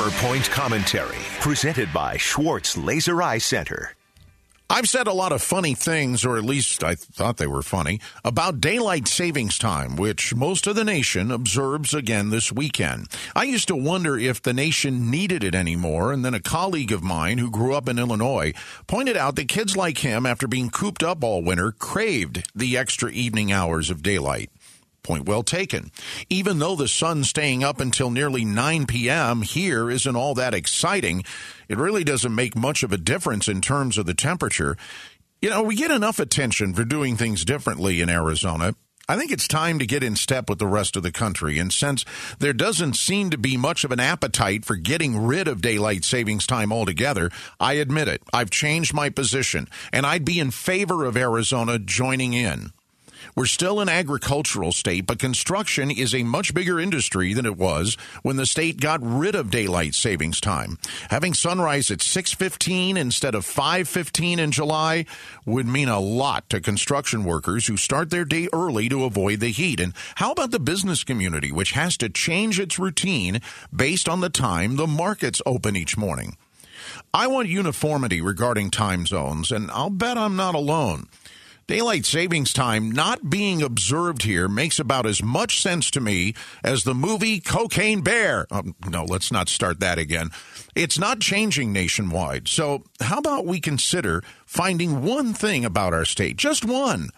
ConverPoint commentary, presented by Schwartz Laser Eye Center. I've said a lot of funny things, or at least I thought they were funny, about daylight savings time, which most of the nation observes again this weekend. I used to wonder if the nation needed it anymore, and then a colleague of mine who grew up in Illinois pointed out that kids like him, after being cooped up all winter, craved the extra evening hours of daylight. Point well taken. Even though the sun staying up until nearly 9 p.m. here isn't all that exciting, it really doesn't make much of a difference in terms of the temperature. You know, we get enough attention for doing things differently in Arizona. I think it's time to get in step with the rest of the country. And since there doesn't seem to be much of an appetite for getting rid of daylight savings time altogether, I admit it. I've changed my position, and I'd be in favor of Arizona joining in. We're still an agricultural state, but construction is a much bigger industry than it was when the state got rid of daylight savings time. Having sunrise at 6:15 instead of 5:15 in July would mean a lot to construction workers who start their day early to avoid the heat. And how about the business community which has to change its routine based on the time the markets open each morning? I want uniformity regarding time zones, and I'll bet I'm not alone. Daylight savings time not being observed here makes about as much sense to me as the movie Cocaine Bear. Um, no, let's not start that again. It's not changing nationwide. So, how about we consider finding one thing about our state, just one,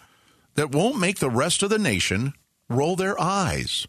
that won't make the rest of the nation roll their eyes?